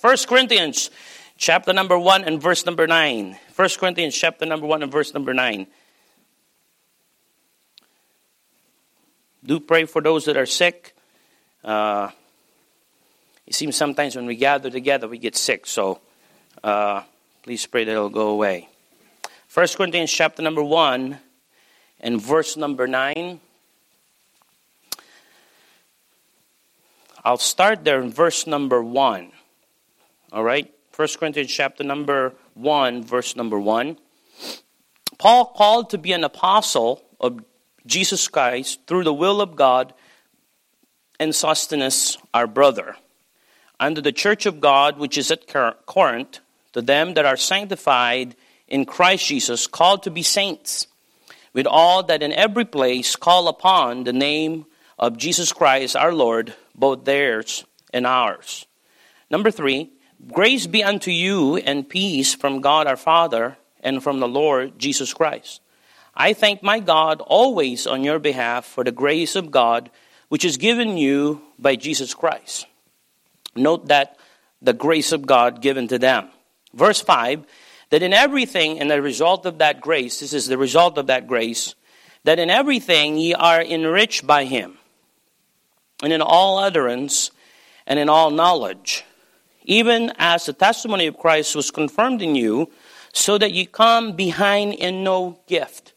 1 Corinthians chapter number 1 and verse number 9. 1 Corinthians chapter number 1 and verse number 9. Do pray for those that are sick. Uh, it seems sometimes when we gather together, we get sick. So uh, please pray that it'll go away. 1 Corinthians chapter number 1 and verse number 9. I'll start there in verse number 1. All right? 1 Corinthians chapter number 1, verse number 1. Paul called to be an apostle of Jesus Christ through the will of God and Sosthenes, our brother, under the church of God which is at Corinth, to them that are sanctified in Christ Jesus, called to be saints, with all that in every place call upon the name of Jesus Christ our Lord, both theirs and ours. Number three, grace be unto you and peace from God our Father and from the Lord Jesus Christ. I thank my God always on your behalf for the grace of God which is given you by Jesus Christ. Note that the grace of God given to them. Verse 5 that in everything, and the result of that grace, this is the result of that grace, that in everything ye are enriched by him, and in all utterance, and in all knowledge, even as the testimony of Christ was confirmed in you, so that you come behind in no gift.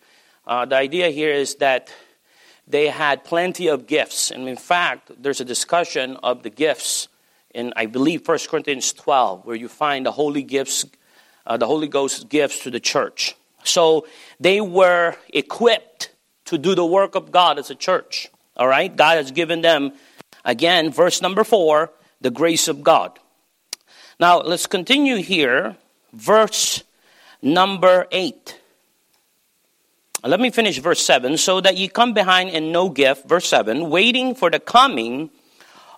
Uh, the idea here is that they had plenty of gifts. And in fact, there's a discussion of the gifts in, I believe, 1 Corinthians 12, where you find the holy gifts uh, the Holy Ghost gives to the church. So they were equipped to do the work of God as a church. All right? God has given them, again, verse number four, the grace of God. Now, let's continue here. Verse number eight. Let me finish verse 7. So that ye come behind in no gift, verse 7, waiting for the coming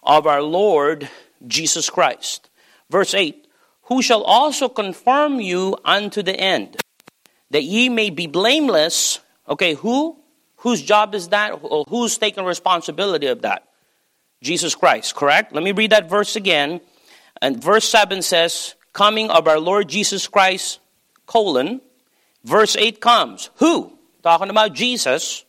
of our Lord Jesus Christ. Verse 8 who shall also confirm you unto the end, that ye may be blameless. Okay, who? Whose job is that? Or who's taking responsibility of that? Jesus Christ, correct? Let me read that verse again. And verse 7 says, Coming of our Lord Jesus Christ, colon. Verse 8 comes, Who? Talking about Jesus,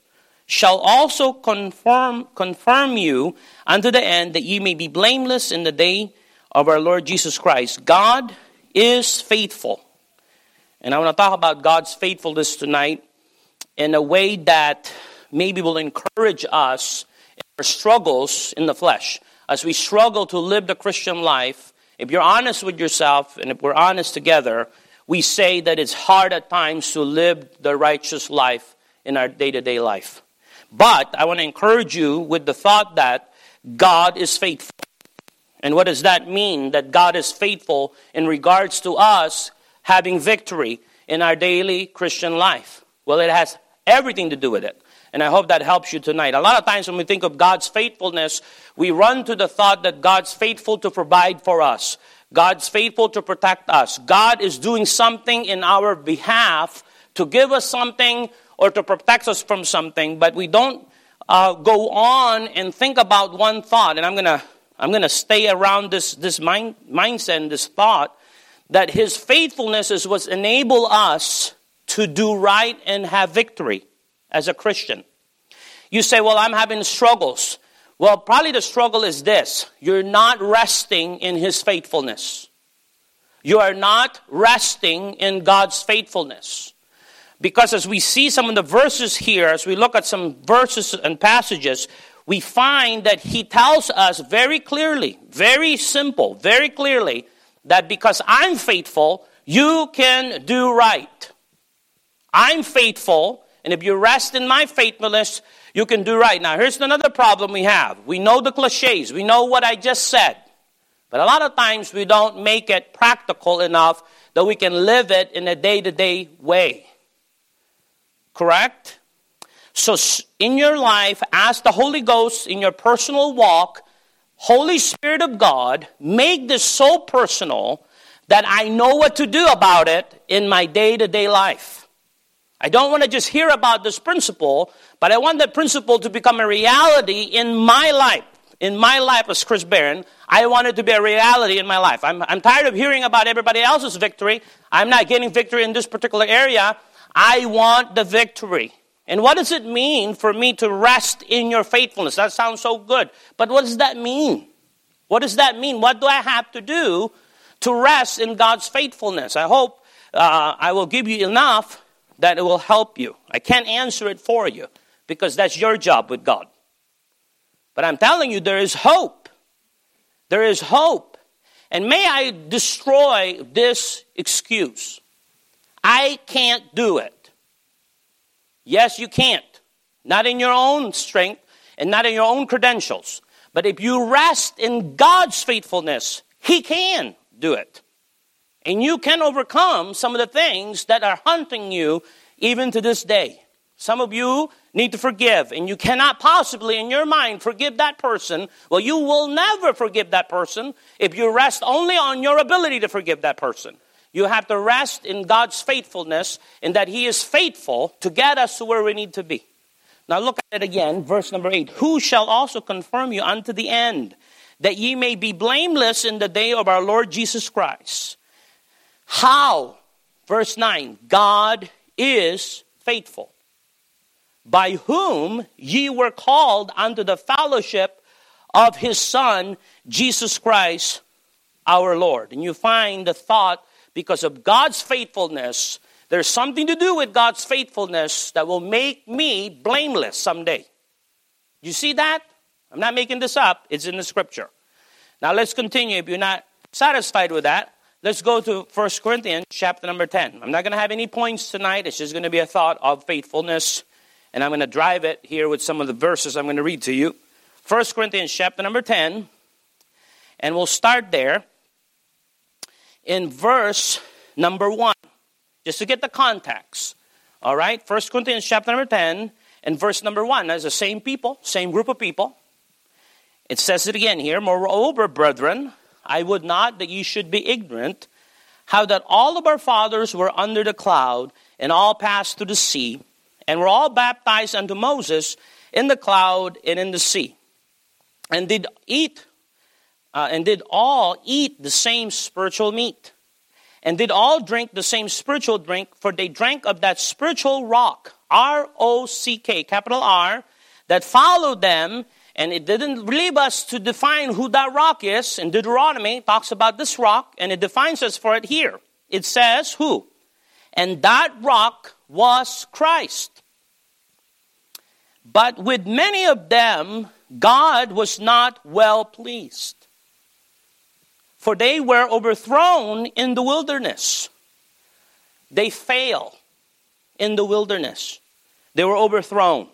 shall also confirm, confirm you unto the end, that ye may be blameless in the day of our Lord Jesus Christ. God is faithful. And I want to talk about God's faithfulness tonight in a way that maybe will encourage us in our struggles in the flesh. As we struggle to live the Christian life, if you're honest with yourself and if we're honest together, we say that it's hard at times to live the righteous life in our day to day life. But I want to encourage you with the thought that God is faithful. And what does that mean? That God is faithful in regards to us having victory in our daily Christian life. Well, it has everything to do with it. And I hope that helps you tonight. A lot of times when we think of God's faithfulness, we run to the thought that God's faithful to provide for us. God's faithful to protect us. God is doing something in our behalf to give us something or to protect us from something, but we don't uh, go on and think about one thought. And I'm going to I'm going to stay around this, this mind, mindset and this thought that his faithfulness is what enable us to do right and have victory as a Christian. You say, well, I'm having struggles. Well, probably the struggle is this. You're not resting in his faithfulness. You are not resting in God's faithfulness. Because as we see some of the verses here, as we look at some verses and passages, we find that he tells us very clearly, very simple, very clearly, that because I'm faithful, you can do right. I'm faithful, and if you rest in my faithfulness, you can do right. Now, here's another problem we have. We know the cliches, we know what I just said, but a lot of times we don't make it practical enough that we can live it in a day to day way. Correct? So, in your life, ask the Holy Ghost in your personal walk, Holy Spirit of God, make this so personal that I know what to do about it in my day to day life. I don't want to just hear about this principle, but I want that principle to become a reality in my life. In my life as Chris Barron, I want it to be a reality in my life. I'm, I'm tired of hearing about everybody else's victory. I'm not getting victory in this particular area. I want the victory. And what does it mean for me to rest in your faithfulness? That sounds so good. But what does that mean? What does that mean? What do I have to do to rest in God's faithfulness? I hope uh, I will give you enough that it will help you. I can't answer it for you because that's your job with God. But I'm telling you, there is hope. There is hope. And may I destroy this excuse. I can't do it. Yes, you can't. Not in your own strength and not in your own credentials. But if you rest in God's faithfulness, He can do it. And you can overcome some of the things that are hunting you even to this day. Some of you need to forgive, and you cannot possibly, in your mind, forgive that person. Well, you will never forgive that person if you rest only on your ability to forgive that person. You have to rest in God's faithfulness, in that He is faithful to get us to where we need to be. Now, look at it again, verse number 8. Who shall also confirm you unto the end, that ye may be blameless in the day of our Lord Jesus Christ? How? Verse 9 God is faithful by whom ye were called unto the fellowship of his Son, Jesus Christ our Lord. And you find the thought because of God's faithfulness, there's something to do with God's faithfulness that will make me blameless someday. You see that? I'm not making this up, it's in the scripture. Now let's continue. If you're not satisfied with that, let's go to 1 Corinthians chapter number 10. I'm not going to have any points tonight, it's just going to be a thought of faithfulness and I'm going to drive it here with some of the verses I'm going to read to you. 1 Corinthians chapter number 10, and we'll start there in verse number 1, just to get the context. All right? 1 Corinthians chapter number 10 and verse number 1. That's the same people, same group of people. It says it again here Moreover, brethren, I would not that you should be ignorant how that all of our fathers were under the cloud and all passed through the sea and were all baptized unto Moses in the cloud and in the sea, and did eat, uh, and did all eat the same spiritual meat, and did all drink the same spiritual drink, for they drank of that spiritual rock, R O C K, capital R, that followed them. And it didn't leave us to define who that rock is. In Deuteronomy, talks about this rock, and it defines us for it here. It says who? And that rock was Christ. But with many of them, God was not well pleased. For they were overthrown in the wilderness. They fail in the wilderness. They were overthrown.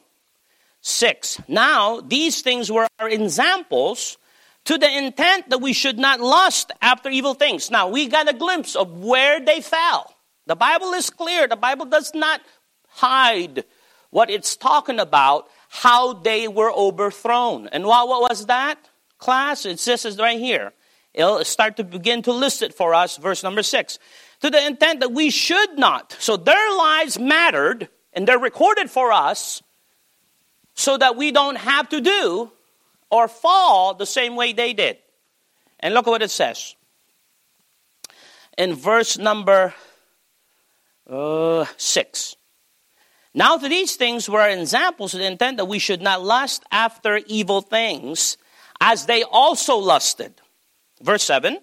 Six. Now, these things were our examples to the intent that we should not lust after evil things. Now, we got a glimpse of where they fell. The Bible is clear. The Bible does not hide what it's talking about, how they were overthrown. And what, what was that? Class, it says right here. It'll start to begin to list it for us, verse number six. To the intent that we should not. So their lives mattered, and they're recorded for us, so that we don't have to do or fall the same way they did. And look at what it says. In verse number uh, 6. Now to these things were examples to the intent that we should not lust after evil things, as they also lusted. Verse 7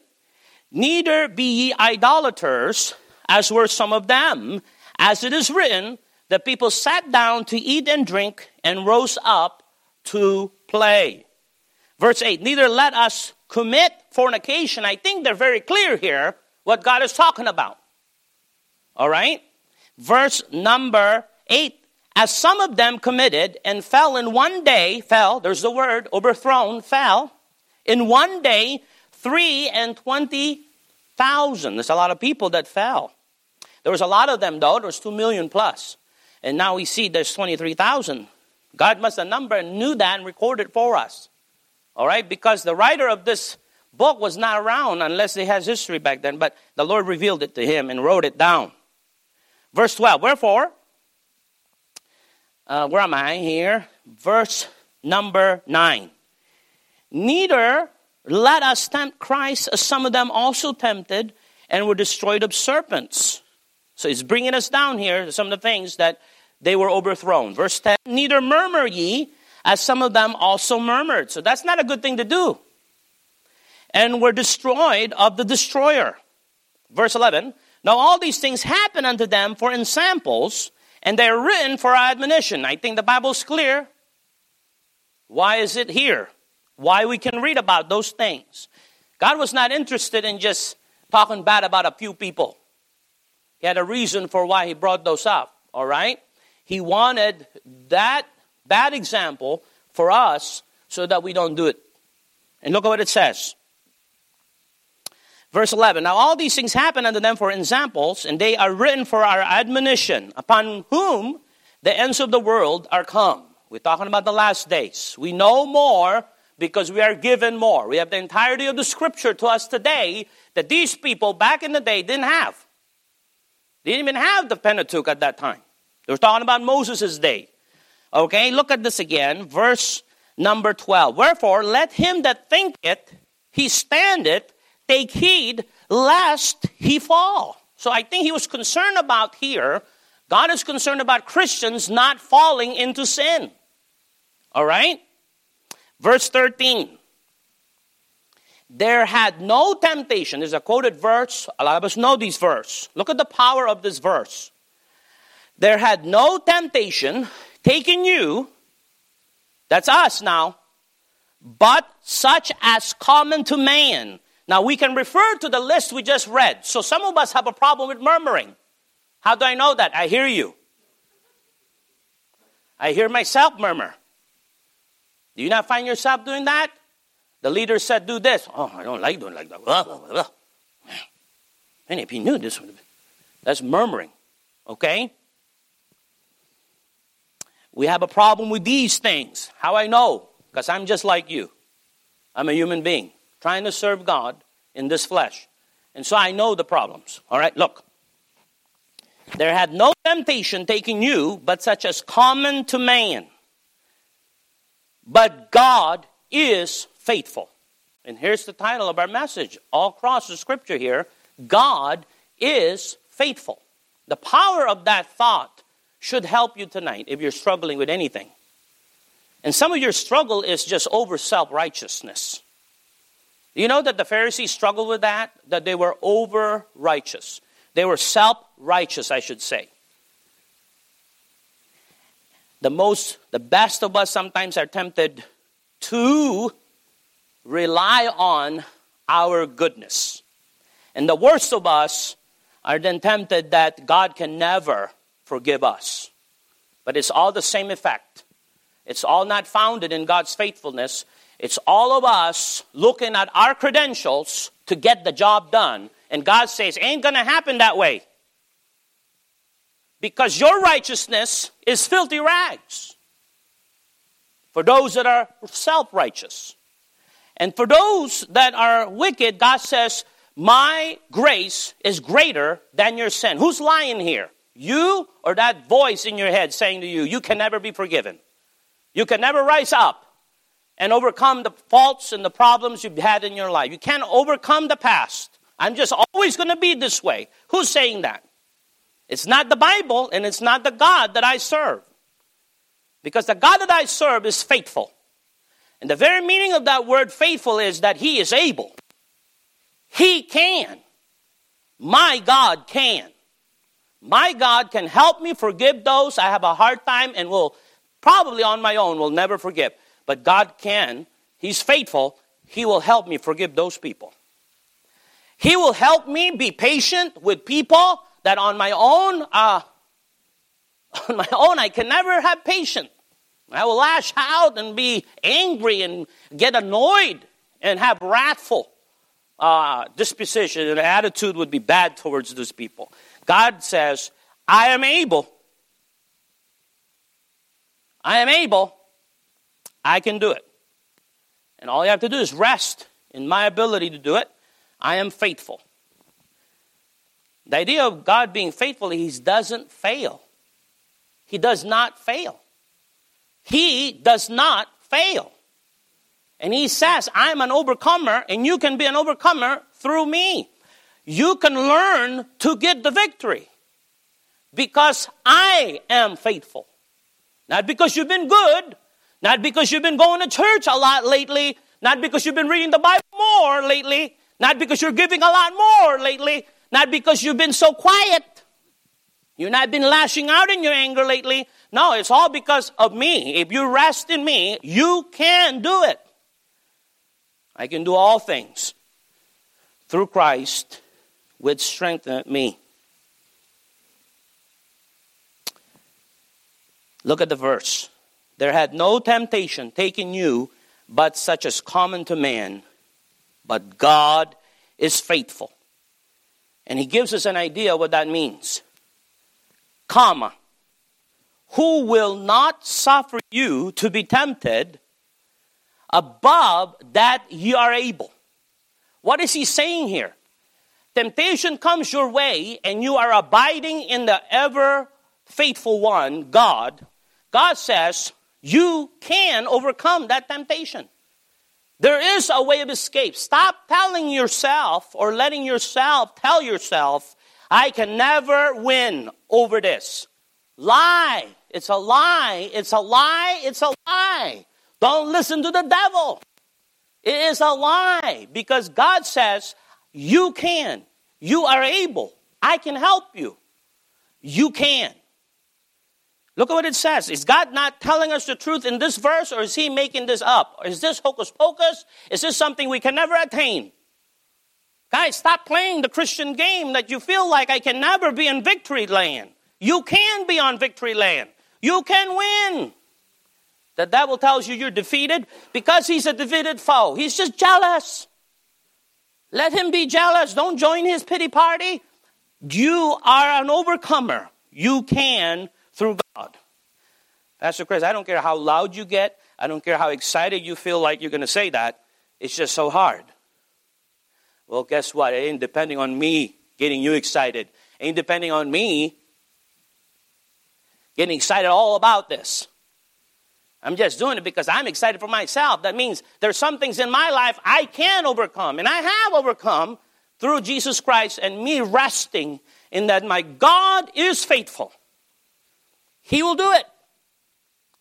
Neither be ye idolaters, as were some of them, as it is written, the people sat down to eat and drink and rose up to play. Verse 8 Neither let us commit fornication. I think they're very clear here what God is talking about. All right? Verse number 8 as some of them committed and fell in one day, fell, there's the word, overthrown, fell, in one day, three and twenty thousand. There's a lot of people that fell. There was a lot of them, though. There was two million plus. And now we see there's 23,000. God must have numbered and knew that and recorded for us. All right? Because the writer of this book was not around unless he has history back then, but the Lord revealed it to him and wrote it down. Verse 12 Wherefore, uh, where am I here? Verse number 9. Neither, let us tempt Christ as some of them also tempted and were destroyed of serpents. So he's bringing us down here some of the things that they were overthrown. Verse 10 Neither murmur ye, as some of them also murmured. So that's not a good thing to do. And were destroyed of the destroyer. Verse 11 Now all these things happen unto them for ensamples, and they are written for our admonition. I think the Bible's clear. Why is it here? Why we can read about those things. God was not interested in just talking bad about a few people. He had a reason for why he brought those up, all right? He wanted that bad example for us so that we don't do it. And look at what it says. Verse 11 Now all these things happen unto them for examples, and they are written for our admonition, upon whom the ends of the world are come. We're talking about the last days. We know more because we are given more. We have the entirety of the scripture to us today that these people back in the day didn't have. They didn't even have the Pentateuch at that time. Were talking about Moses' day. Okay, look at this again. Verse number 12. Wherefore, let him that thinketh he standeth take heed lest he fall. So I think he was concerned about here. God is concerned about Christians not falling into sin. All right? Verse 13. There had no temptation. There's a quoted verse. A lot of us know this verse. Look at the power of this verse. There had no temptation taken you, that's us now, but such as common to man. Now we can refer to the list we just read. So some of us have a problem with murmuring. How do I know that? I hear you. I hear myself murmur. Do you not find yourself doing that? The leader said, Do this. Oh, I don't like doing like that. Blah, blah, blah. And if he knew this would been. That's murmuring. Okay? We have a problem with these things. How I know? Because I'm just like you. I'm a human being trying to serve God in this flesh. And so I know the problems. All right, look. There had no temptation taking you, but such as common to man. But God is faithful. And here's the title of our message all across the scripture here God is faithful. The power of that thought should help you tonight if you're struggling with anything. And some of your struggle is just over self righteousness. You know that the Pharisees struggled with that? That they were over righteous. They were self righteous, I should say. The most, the best of us sometimes are tempted to rely on our goodness. And the worst of us are then tempted that God can never forgive us. But it's all the same effect. It's all not founded in God's faithfulness. It's all of us looking at our credentials to get the job done. And God says, ain't going to happen that way. Because your righteousness is filthy rags for those that are self righteous. And for those that are wicked, God says, My grace is greater than your sin. Who's lying here? You or that voice in your head saying to you, You can never be forgiven? You can never rise up and overcome the faults and the problems you've had in your life. You can't overcome the past. I'm just always going to be this way. Who's saying that? It's not the Bible and it's not the God that I serve. Because the God that I serve is faithful. And the very meaning of that word faithful is that He is able. He can. My God can. My God can help me forgive those I have a hard time and will probably on my own will never forgive. But God can. He's faithful. He will help me forgive those people. He will help me be patient with people that on my own, uh, on my own, I can never have patience. I will lash out and be angry and get annoyed and have wrathful uh, disposition and attitude would be bad towards those people. God says, I am able. I am able. I can do it. And all you have to do is rest in my ability to do it. I am faithful. The idea of God being faithful, He doesn't fail. He does not fail. He does not fail. And he says, I'm an overcomer, and you can be an overcomer through me. You can learn to get the victory because I am faithful. Not because you've been good, not because you've been going to church a lot lately, not because you've been reading the Bible more lately, not because you're giving a lot more lately, not because you've been so quiet. You've not been lashing out in your anger lately. No, it's all because of me. If you rest in me, you can do it. I can do all things through Christ, which strengtheneth me. Look at the verse. There had no temptation taken you but such as common to man, but God is faithful. And he gives us an idea what that means. Comma. Who will not suffer you to be tempted above that you are able. What is he saying here? Temptation comes your way and you are abiding in the ever faithful one, God. God says, you can overcome that temptation. There is a way of escape. Stop telling yourself or letting yourself tell yourself, I can never win over this. Lie. It's a lie. It's a lie. It's a lie. Don't listen to the devil. It is a lie because God says, You can. You are able. I can help you. You can. Look at what it says. Is God not telling us the truth in this verse, or is He making this up? Or is this hocus pocus? Is this something we can never attain? Guys, stop playing the Christian game that you feel like I can never be in victory land. You can be on victory land. You can win. The devil tells you you're defeated because he's a defeated foe. He's just jealous. Let him be jealous. Don't join his pity party. You are an overcomer. You can through God. Pastor Chris, I don't care how loud you get. I don't care how excited you feel like you're going to say that. It's just so hard. Well, guess what? It ain't depending on me getting you excited. It ain't depending on me getting excited all about this. I'm just doing it because I'm excited for myself. That means there's some things in my life I can overcome, and I have overcome through Jesus Christ and me resting in that my God is faithful. He will do it.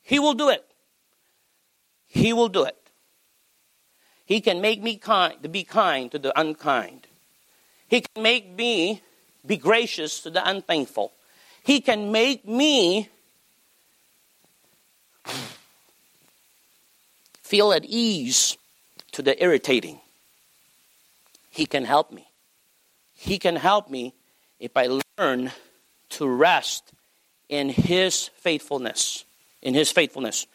He will do it. He will do it. He can make me kind to be kind to the unkind. He can make me be gracious to the unthankful. He can make me feel at ease to the irritating. He can help me. He can help me if I learn to rest in His faithfulness. In His faithfulness.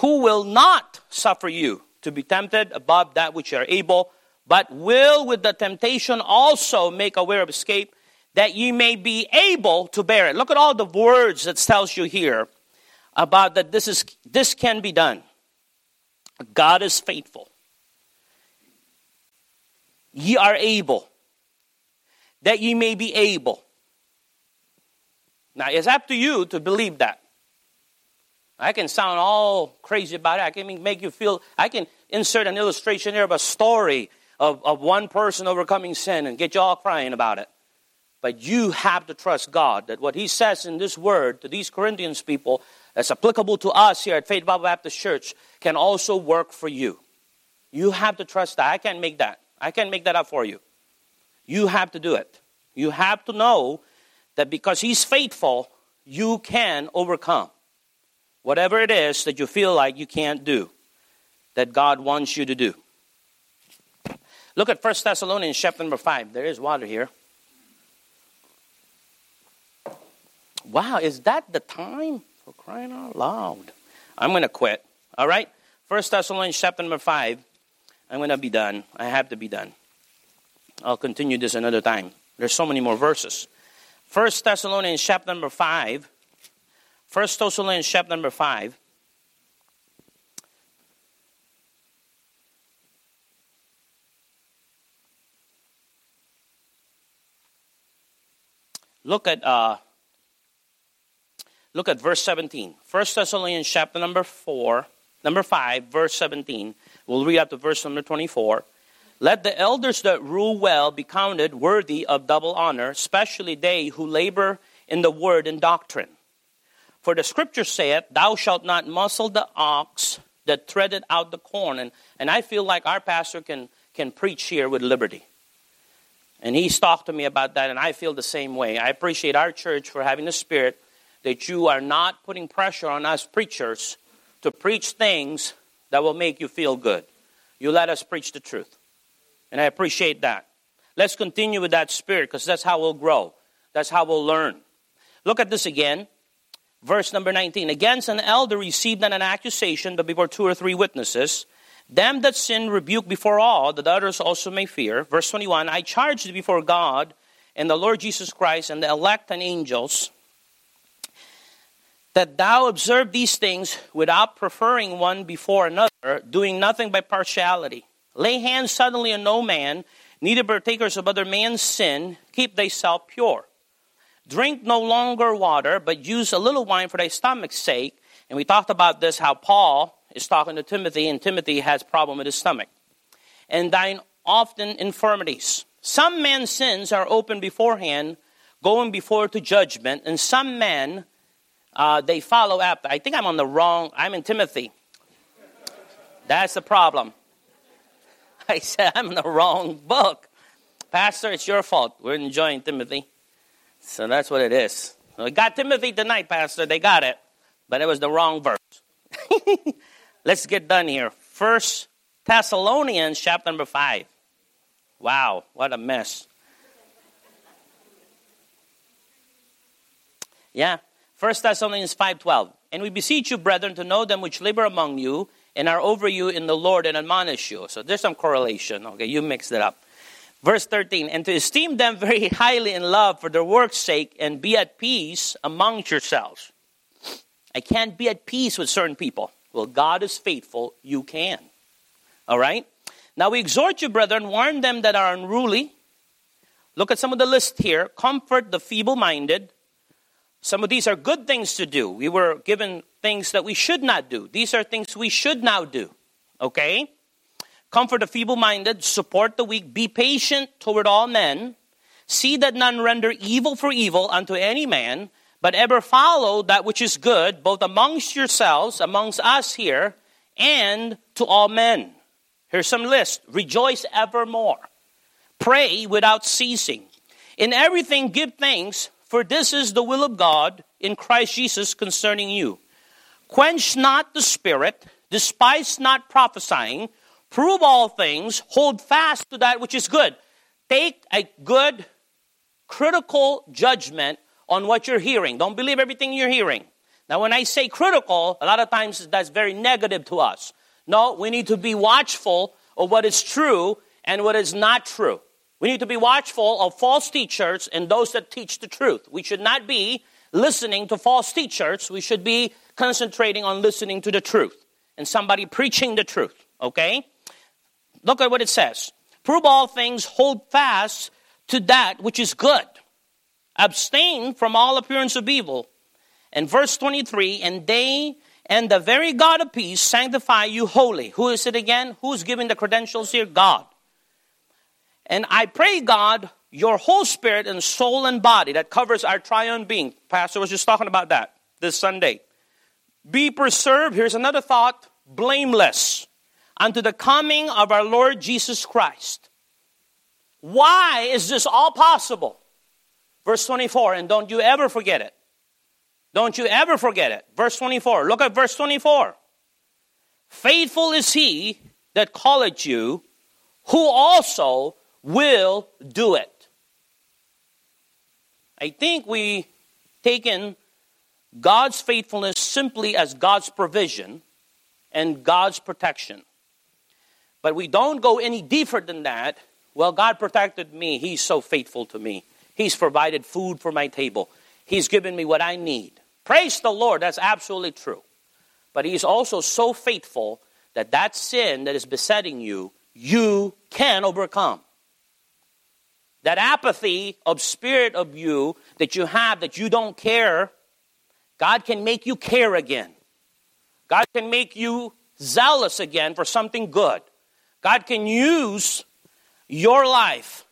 Who will not suffer you to be tempted above that which you are able, but will with the temptation also make a way of escape that ye may be able to bear it. Look at all the words that tells you here about that this is this can be done. God is faithful. Ye are able, that ye may be able. Now, it's up to you to believe that. I can sound all crazy about it. I can make you feel, I can insert an illustration here of a story of, of one person overcoming sin and get you all crying about it. But you have to trust God that what He says in this word to these Corinthians people that's applicable to us here at Faith Bible Baptist Church can also work for you. You have to trust that. I can't make that. I can't make that up for you. You have to do it. You have to know that because He's faithful, you can overcome whatever it is that you feel like you can't do, that God wants you to do. Look at 1 Thessalonians chapter number 5. There is water here. Wow, is that the time? For crying out loud. I'm going to quit. All right? First Thessalonians chapter number 5. I'm going to be done. I have to be done. I'll continue this another time. There's so many more verses. First Thessalonians chapter number 5. First Thessalonians chapter number 5. Look at uh, Look at verse 17. 1 Thessalonians chapter number 4, number 5, verse 17. We'll read up to verse number 24. Let the elders that rule well be counted worthy of double honor, especially they who labor in the word and doctrine. For the scripture saith, Thou shalt not muzzle the ox that treaded out the corn. And, and I feel like our pastor can, can preach here with liberty. And he's talked to me about that, and I feel the same way. I appreciate our church for having the spirit that you are not putting pressure on us preachers to preach things that will make you feel good. You let us preach the truth. And I appreciate that. Let's continue with that spirit because that's how we'll grow. That's how we'll learn. Look at this again. Verse number 19. Against an elder received an accusation, but before two or three witnesses. Them that sin rebuke before all, that others also may fear. Verse 21. I charge thee before God and the Lord Jesus Christ and the elect and angels that thou observe these things without preferring one before another, doing nothing by partiality. Lay hands suddenly on no man, neither partakers of other man's sin, keep thyself pure. Drink no longer water, but use a little wine for thy stomach's sake. And we talked about this, how Paul is talking to Timothy, and Timothy has problem with his stomach. And thine often infirmities. Some men's sins are open beforehand, going before to judgment, and some men uh, they follow after. I think I'm on the wrong, I'm in Timothy. That's the problem. I said, I'm in the wrong book. Pastor, it's your fault. We're enjoying Timothy. So that's what it is. We got Timothy tonight, Pastor. They got it. But it was the wrong verse. Let's get done here. First Thessalonians chapter number five. Wow, what a mess. Yeah. First Thessalonians 5.12. And we beseech you, brethren, to know them which labor among you and are over you in the Lord and admonish you. So there's some correlation. Okay, you mixed it up. Verse 13, and to esteem them very highly in love for their work's sake and be at peace amongst yourselves. I can't be at peace with certain people. Well, God is faithful, you can. All right? Now we exhort you, brethren, warn them that are unruly. Look at some of the list here. Comfort the feeble minded. Some of these are good things to do. We were given things that we should not do. These are things we should now do. Okay? Comfort the feeble minded, support the weak, be patient toward all men. See that none render evil for evil unto any man, but ever follow that which is good, both amongst yourselves, amongst us here, and to all men. Here's some list. Rejoice evermore. Pray without ceasing. In everything give thanks, for this is the will of God in Christ Jesus concerning you. Quench not the spirit, despise not prophesying, prove all things, hold fast to that which is good. Take a good, critical judgment on what you're hearing. Don't believe everything you're hearing. Now, when I say critical, a lot of times that's very negative to us. No, we need to be watchful of what is true and what is not true. We need to be watchful of false teachers and those that teach the truth. We should not be listening to false teachers. We should be concentrating on listening to the truth and somebody preaching the truth. Okay? Look at what it says. Prove all things, hold fast to that which is good. Abstain from all appearance of evil. And verse 23, and they and the very God of peace sanctify you wholly. Who is it again? Who's giving the credentials here? God. And I pray, God, your whole spirit and soul and body that covers our triune being. Pastor was just talking about that this Sunday. Be preserved. Here's another thought blameless unto the coming of our Lord Jesus Christ. Why is this all possible? Verse 24, and don't you ever forget it. Don't you ever forget it. Verse 24. Look at verse 24. Faithful is he that calleth you, who also will do it. I think we taken God's faithfulness simply as God's provision and God's protection. But we don't go any deeper than that. Well, God protected me. He's so faithful to me. He's provided food for my table. He's given me what I need. Praise the Lord. That's absolutely true. But He's also so faithful that that sin that is besetting you, you can overcome. That apathy of spirit of you that you have that you don't care, God can make you care again. God can make you zealous again for something good. God can use your life.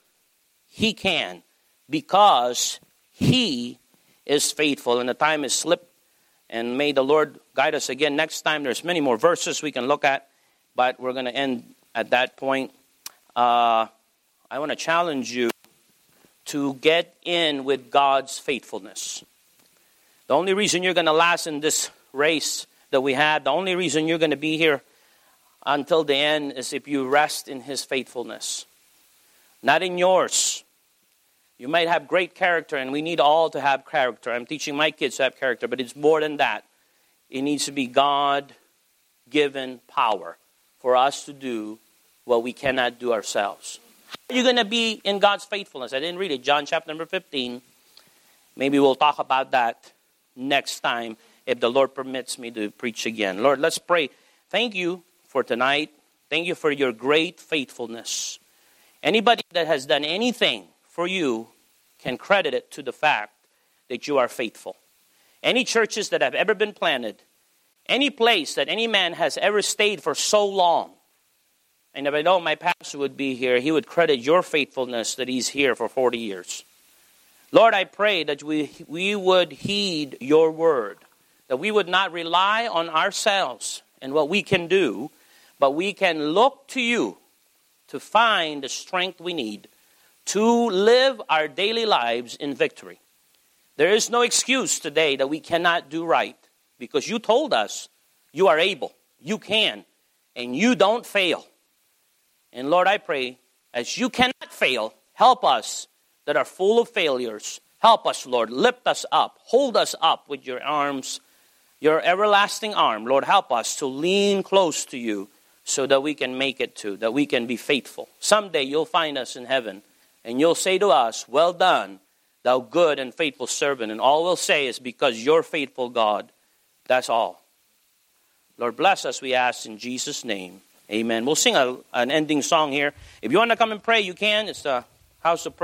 He can because He is faithful. And the time is slipped. And may the Lord guide us again next time. There's many more verses we can look at, but we're going to end at that point. Uh, I want to challenge you to get in with God's faithfulness. The only reason you're going to last in this race that we had, the only reason you're going to be here until the end is if you rest in His faithfulness, not in yours. You might have great character, and we need all to have character. I'm teaching my kids to have character, but it's more than that. It needs to be God given power for us to do what we cannot do ourselves. How are you going to be in God's faithfulness? I didn't read it. John chapter number 15. Maybe we'll talk about that next time if the Lord permits me to preach again. Lord, let's pray. Thank you for tonight. Thank you for your great faithfulness. Anybody that has done anything for you can credit it to the fact that you are faithful. Any churches that have ever been planted, any place that any man has ever stayed for so long, and if I know my pastor would be here, he would credit your faithfulness that he's here for 40 years. Lord, I pray that we, we would heed your word, that we would not rely on ourselves and what we can do, but we can look to you to find the strength we need to live our daily lives in victory. There is no excuse today that we cannot do right because you told us you are able, you can, and you don't fail. And Lord, I pray, as you cannot fail, help us that are full of failures. Help us, Lord. Lift us up. Hold us up with your arms, your everlasting arm. Lord, help us to lean close to you so that we can make it to, that we can be faithful. Someday you'll find us in heaven and you'll say to us, Well done, thou good and faithful servant. And all we'll say is, Because you're faithful, God. That's all. Lord, bless us, we ask in Jesus' name. Amen. We'll sing a, an ending song here. If you want to come and pray, you can. It's a house of prayer.